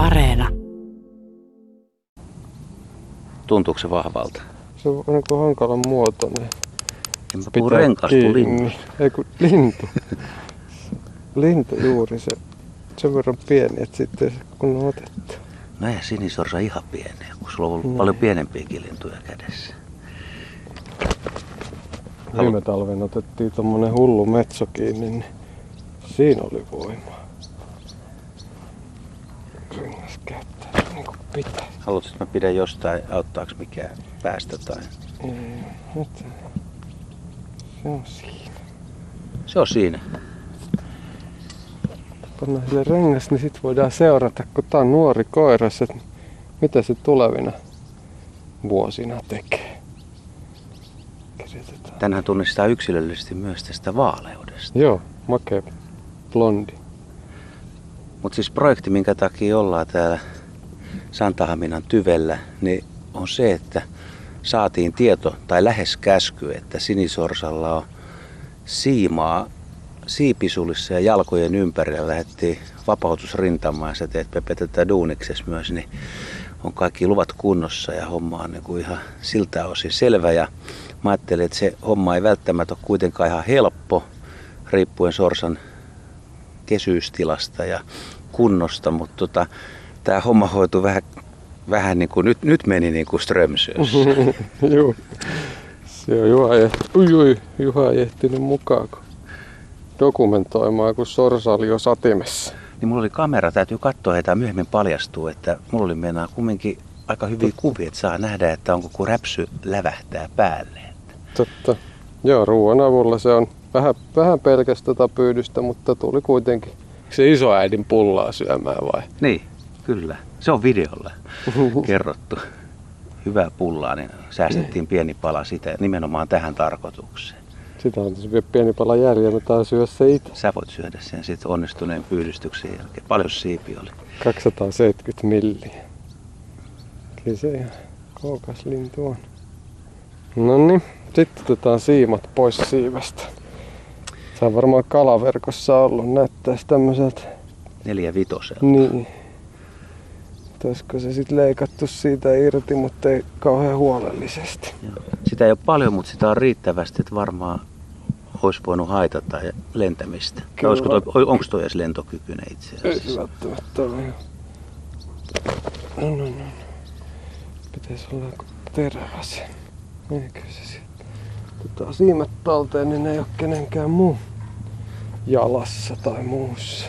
Areena. Tuntuuko se vahvalta? Se on niin kuin hankalan muotoinen. En mä puhu renkaasta, lintu. Ei kun lintu. lintu juuri se. Sen verran pieni, että sitten kun on otettu. No ei sinisorsa ihan pieniä, kun sulla on ollut No. paljon pienempiäkin lintuja kädessä. Viime talven otettiin tommonen hullu metso kiinni, niin siinä oli voimaa. Rengas käyttää niin kuin pitää. Haluatko, että mä pidän jostain, auttaako mikään päästä tai... Ei, nyt. Se on siinä. Se on siinä. Pannaan sille rengas, niin sit voidaan seurata, kun tää on nuori koiras, että mitä se tulevina vuosina tekee. Kirjoitetaan. Tänään tunnistaa yksilöllisesti myös tästä vaaleudesta. Joo, makea blondi. Mutta siis projekti, minkä takia ollaan täällä Santahaminan tyvellä, niin on se, että saatiin tieto tai lähes käsky, että sinisorsalla on siimaa siipisulissa ja jalkojen ympärillä. Lähdettiin vapautusrintamaan ja sä teet Pepe tätä duuniksessa myös, niin on kaikki luvat kunnossa ja homma on niin kuin ihan siltä osin selvä. Ja mä ajattelin, että se homma ei välttämättä ole kuitenkaan ihan helppo, riippuen sorsan kesyystilasta ja kunnosta, mutta tota, tämä homma hoitui vähän, vähän niin kuin, nyt, nyt meni niin kuin Strömsössä. Joo. Se on Juha, ehti, ui, ui, Juha ei ehtinyt mukaan kun dokumentoimaan, kun sorsa oli jo satimessa. niin mulla oli kamera, täytyy katsoa, että myöhemmin paljastuu, että mulla oli mennä kumminkin aika hyviä kuvia, että saa nähdä, että onko kun räpsy lävähtää päälle. Totta. Joo, ruoan avulla se on vähän, vähän pelkästään tota pyydystä, mutta tuli kuitenkin se isoäidin pullaa syömään vai? Niin, kyllä. Se on videolla kerrottu. Hyvää pullaa, niin säästettiin pieni pala sitä nimenomaan tähän tarkoitukseen. Sitä on pieni pala järjellä, mä taas syö se itse. Sä voit syödä sen sitten onnistuneen pyydystyksen jälkeen. Paljon siipi oli. 270 milliä. Kyllä se ihan kookas lintu on. No niin, sitten otetaan siimat pois siivestä. Se on varmaan kalaverkossa ollut, näyttäisi tämmöiseltä. Neljä vitosella. Niin. Olisiko se sitten leikattu siitä irti, mutta ei kauhean huolellisesti. Joo. Sitä ei ole paljon, mutta sitä on riittävästi, että varmaan olisi voinut haitata lentämistä. Kyllä. olisiko toi, onko toi edes lentokykyinen itse Ei asiassa? se välttämättä ole. No, no, no. Pitäisi olla joku terävä se. Eikö se sitten? Otetaan siimet talteen, niin ne ei ole kenenkään muu jalassa tai muussa.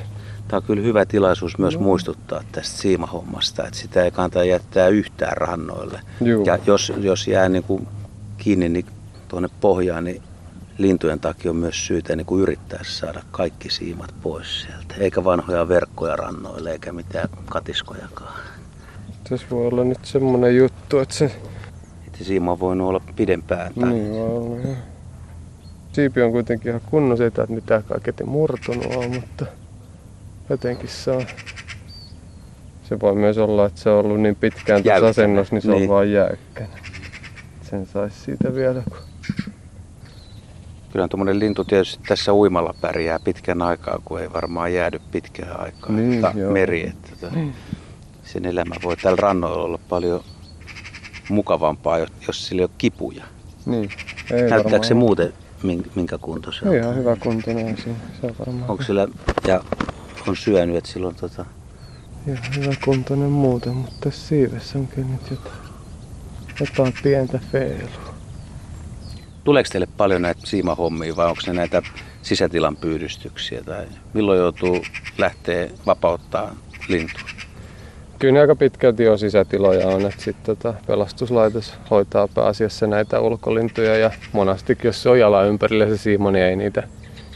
Tämä on kyllä hyvä tilaisuus myös No. muistuttaa tästä siimahommasta, että sitä ei kannata jättää yhtään rannoille. Juu. Ja jos, jos jää niin kuin kiinni niin tuonne pohjaan, niin lintujen takia on myös syytä niin kuin yrittää saada kaikki siimat pois sieltä. Eikä vanhoja verkkoja rannoille eikä mitään katiskojakaan. Tässä voi olla nyt semmonen juttu, että se... Että siima on voinut olla pidempään. Tai... Niin voi olla. Siipi on kuitenkin ihan kunnon siitä, että mitään kaiketi murtunut on, mutta jotenkin se on... Se voi myös olla, että se on ollut niin pitkään Jäykkänä, asennossa, niin se niin. on vaan jäykkänä. Sen saisi siitä vielä, kun... Kyllä tuommoinen lintu tietysti tässä uimalla pärjää pitkän aikaa, kun ei varmaan jäädy pitkään aikaa. Niin, Ta- joo. meri, että tota, sen elämä voi täällä rannoilla olla paljon mukavampaa, jos- sillä ei ole kipuja. Niin. Ei Näyttääkö se varmaan- muuten, min- minkä kunto se on? Ihan hyvä kuntoinen siinä. Se on varmaan Onko sillä, ja on syönyt, että silloin tota, ihan hyvä kuntoinen muuten, mutta tässä siivessä on kyllä nyt jotain, jotain pientä feilua. tuleeko teille paljon näitä siimahommia vai onko ne näitä sisätilan pyydystyksiä tai milloin joutuu lähteä vapauttaa lintu? Kyllä ne aika pitkälti jo sisätiloja on, että sitten tota, pelastuslaitos hoitaa pääasiassa näitä ulkolintuja ja monastikin jos se on jalan ympärillä se siima, niin ei niitä,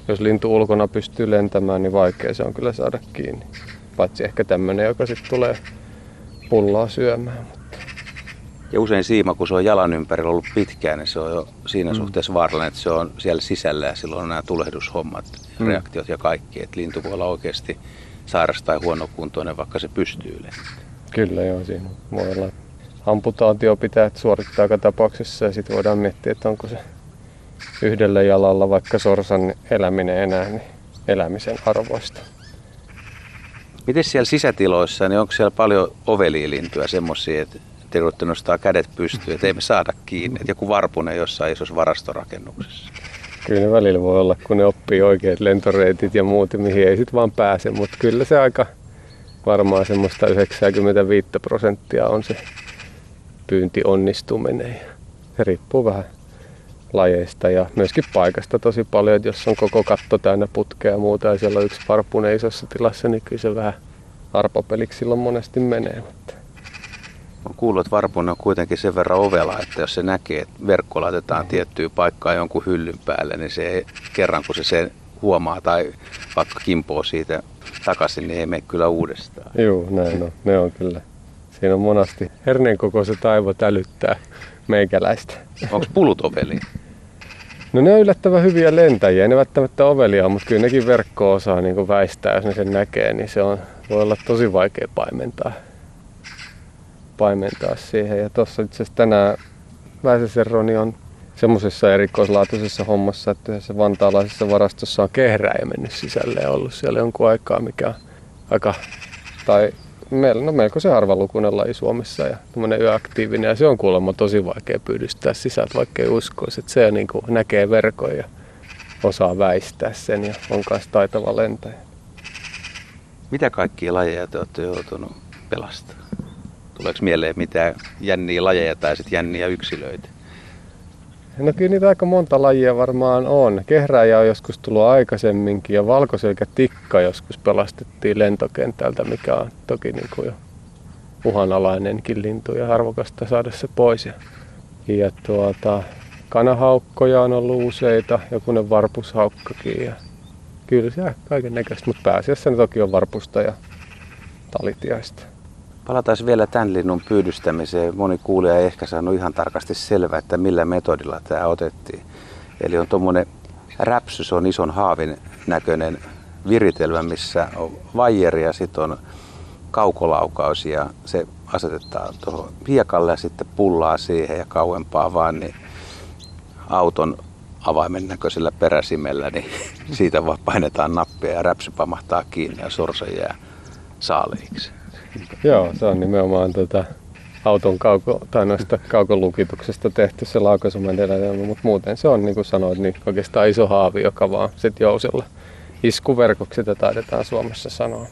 jos lintu ulkona pystyy lentämään, niin vaikea se on kyllä saada kiinni. Paitsi ehkä tämmönen, joka sitten tulee pullaa syömään. Ja usein siima, kun se on jalan ympärillä ollut pitkään, niin se on jo siinä mm. suhteessa vaarallinen, että se on siellä sisällä ja silloin on nämä tulehdushommat, Mm. mm. reaktiot ja kaikki. Että lintu voi olla oikeasti sairas tai huonokuntoinen, vaikka se pystyy lentämään. Kyllä joo, siinä voi olla. Amputaatio pitää suorittaa joka tapauksessa ja sitten voidaan miettiä, että onko se yhdellä jalalla vaikka sorsan eläminen enää niin elämisen arvoista. Miten siellä sisätiloissa, niin onko siellä paljon oveliilintyä semmoisia, että te nostaa kädet pystyyn, että ei me saada kiinni, että joku varpunen jossain isossa varastorakennuksessa? Kyllä ne välillä voi olla, kun ne oppii oikeat lentoreitit ja muut, mihin ei sitten vaan pääse, mutta kyllä se aika varmaan semmoista 95 prosenttia on se pyynti onnistuminen. Se riippuu vähän lajeista ja myöskin paikasta tosi paljon, että jos on koko katto täynnä putkea ja muuta ja siellä on yksi varpune isossa tilassa, niin kyllä se vähän arpapeliksi silloin monesti menee. Mutta on kuullut, että varpune on kuitenkin sen verran ovela, että jos se näkee, että verkko laitetaan tiettyyn paikkaan jonkun hyllyn päälle, niin se ei, kerran kun se sen huomaa tai vaikka kimpoo siitä takaisin, niin ei mene kyllä uudestaan. Joo, näin on. Ne on kyllä. Siinä on monasti herneen kokoiset aivot älyttää meikäläistä. Onko pulut ovelia? No ne on yllättävän hyviä lentäjiä, ne välttämättä ovelia, mutta kyllä nekin verkko osaa niin väistää, jos ne sen näkee, niin se on, voi olla tosi vaikea paimentaa paimentaa siihen. Ja tuossa itse asiassa tänään Väisäsen Roni on semmoisessa erikoislaatuisessa hommassa, että yhdessä vantaalaisessa varastossa on kehräjä mennyt sisälle ja ollut siellä jonkun aikaa, mikä on aika, tai no melko se harvalukuinen laji Suomessa ja yöaktiivinen ja se on kuulemma tosi vaikea pyydystää sisältä, vaikka ei uskoisi, että se niin kuin näkee verkon ja osaa väistää sen ja on myös taitava lentäjä. Mitä kaikkia lajeja te olette joutunut pelastamaan? Tuleeko mieleen mitään jänniä lajeja tai sitten jänniä yksilöitä? No kyllä niitä aika monta lajia varmaan on. Kehräjä on joskus tullut aikaisemminkin ja valkoselkä tikka joskus pelastettiin lentokentältä, mikä on toki niin kuin jo uhanalainenkin lintu ja arvokasta saada se pois. Ja, ja tuota, kanahaukkoja on ollut useita, jokunen varpushaukkakin ja kyllä se kaiken näköistä, mutta pääasiassa ne toki on varpusta ja talitiaista. Palataan vielä tämän linnun pyydystämiseen. Moni kuulija ei ehkä saanut ihan tarkasti selvää, että millä metodilla tämä otettiin. Eli on tuommoinen räpsy, se on ison haavin näköinen viritelmä, missä on vaijeri ja sitten on kaukolaukaus ja se asetetaan tuohon hiekalle ja sitten pullaa siihen ja kauempaa vaan, niin auton avaimen näköisellä peräsimellä, niin siitä vaan painetaan nappia ja räpsy pamahtaa kiinni ja sorsa jää saaliiksi. Joo, se on nimenomaan tota, auton kauko, tai noista kaukolukituksesta tehty se laukaisumenetelmä, mutta muuten se on niin kuin sanoit, niin oikeastaan iso haavi, joka vaan sit jousella iskuverkoksi sitä taidetaan Suomessa sanoa.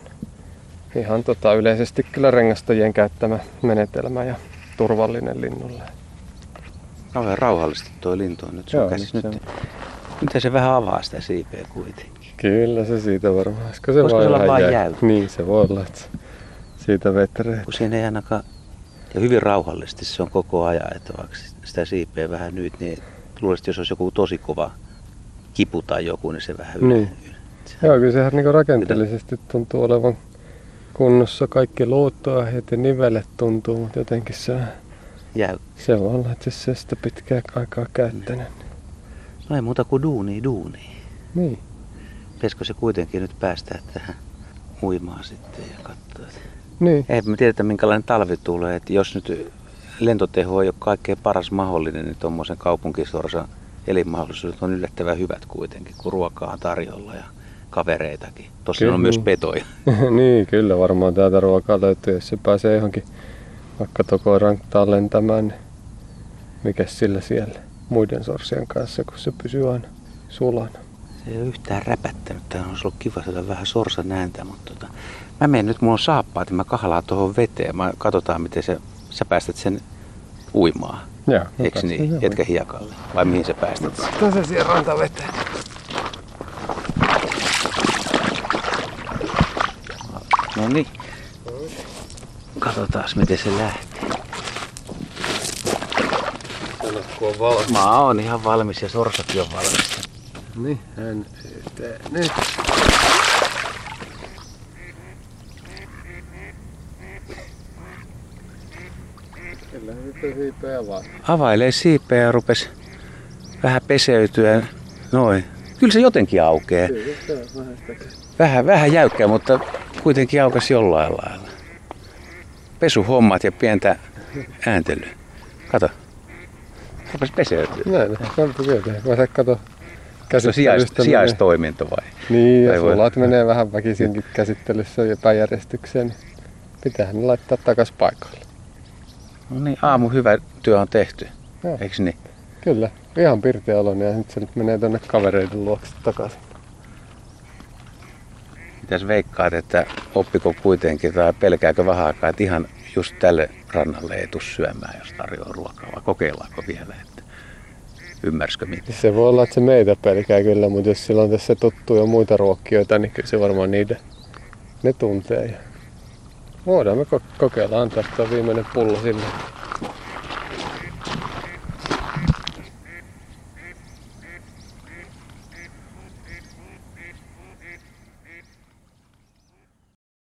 Ihan tota, yleisesti kyllä rengastajien käyttämä menetelmä ja turvallinen linnulle. Kauhean rauhallisesti tuo lintu on nyt Joo, nyt, se... nyt. Nyt se vähän avaa sitä siipeä kuitenkin. Kyllä se siitä varmaan. Olisiko se se olla vain jäy? Niin, se voi olla. Että siitä vetreet. Kun siinä ei ainakaan, ja hyvin rauhallisesti se on koko ajan, että vaikka sitä siipeä vähän nyt, niin luulisin, jos olisi joku tosi kova kipu tai joku, niin se vähän niin. Joo, kyllä sehän niin rakenteellisesti tuntuu olevan kunnossa. Kaikki luuttoaiheet ja nivelet tuntuu, mutta jotenkin se, Jäy. se on olla, että se sitä pitkää aikaa käyttänyt. No ei muuta kuin duuni, duuni. Niin. Pitäisikö se kuitenkin nyt päästä tähän uimaan sitten ja katsoa, että niin. Ei me tiedetä minkälainen talvi tulee. Että jos nyt lentoteho ei ole kaikkein paras mahdollinen, niin tuommoisen kaupunkisorsan elinmahdollisuudet on yllättävän hyvät kuitenkin, kun ruokaa on tarjolla ja kavereitakin. Tosin on myös petoja. niin, kyllä varmaan täältä ruokaa löytyy, jos se pääsee johonkin vaikka tokoiran lentämään, niin mikä sillä siellä muiden sorsien kanssa, kun se pysyy aina sulana. Se ei ole yhtään räpättänyt. Tämä on ollut kiva saada vähän sorsan ääntä, mutta tota, Mä menen nyt, mulla on saappaat ja mä kahlaan tuohon veteen. Mä katsotaan, miten se, sä päästät sen uimaan. Joo. Eikö niin? Etkä hiekalle. Vai mihin sä päästät sen? Tässä siihen rantaveteen. No niin. Katsotaan, miten se lähtee. Sanotko on valmis? Mä oon ihan valmis ja sorsakin on valmis. Niin, hän yhteen. Nyt. Siipeä. Availee siipeä ja rupes vähän peseytyä. Noin. Kyllä se jotenkin aukeaa. Vähän, vähän jäykkää, mutta kuitenkin aukasi jollain lailla. Pesuhommat ja pientä ääntelyä. Kato. Rupes peseytyä. Näin, näin kyllä. Mä kato käsittelystä. Sijais, sijaistoiminto vai? Niin, ja voi- sulat menee vähän väkisinkin käsittelyssä ja päiväjärjestykseen, niin pitäähän ne laittaa takas paikalle. No niin, aamu hyvä työ on tehty. Joo. Eikö niin? Kyllä, ihan pirteä oloinen ja nyt se nyt menee tonne kavereiden luokse takaisin. Mitäs veikkaat, että oppiko kuitenkin tai pelkääkö vähän aikaa, että ihan just tälle rannalle ei tule syömään, jos tarjoaa ruokaa, vai kokeillaanko vielä, että ymmärsikö mitä? Se voi olla, että se meitä pelkää kyllä, mutta jos sillä on tässä tuttuja muita ruokkijoita, niin kyllä se varmaan niitä ne tuntee. Voidaan me ko- kokeilla antaa tuo viimeinen pullo sille.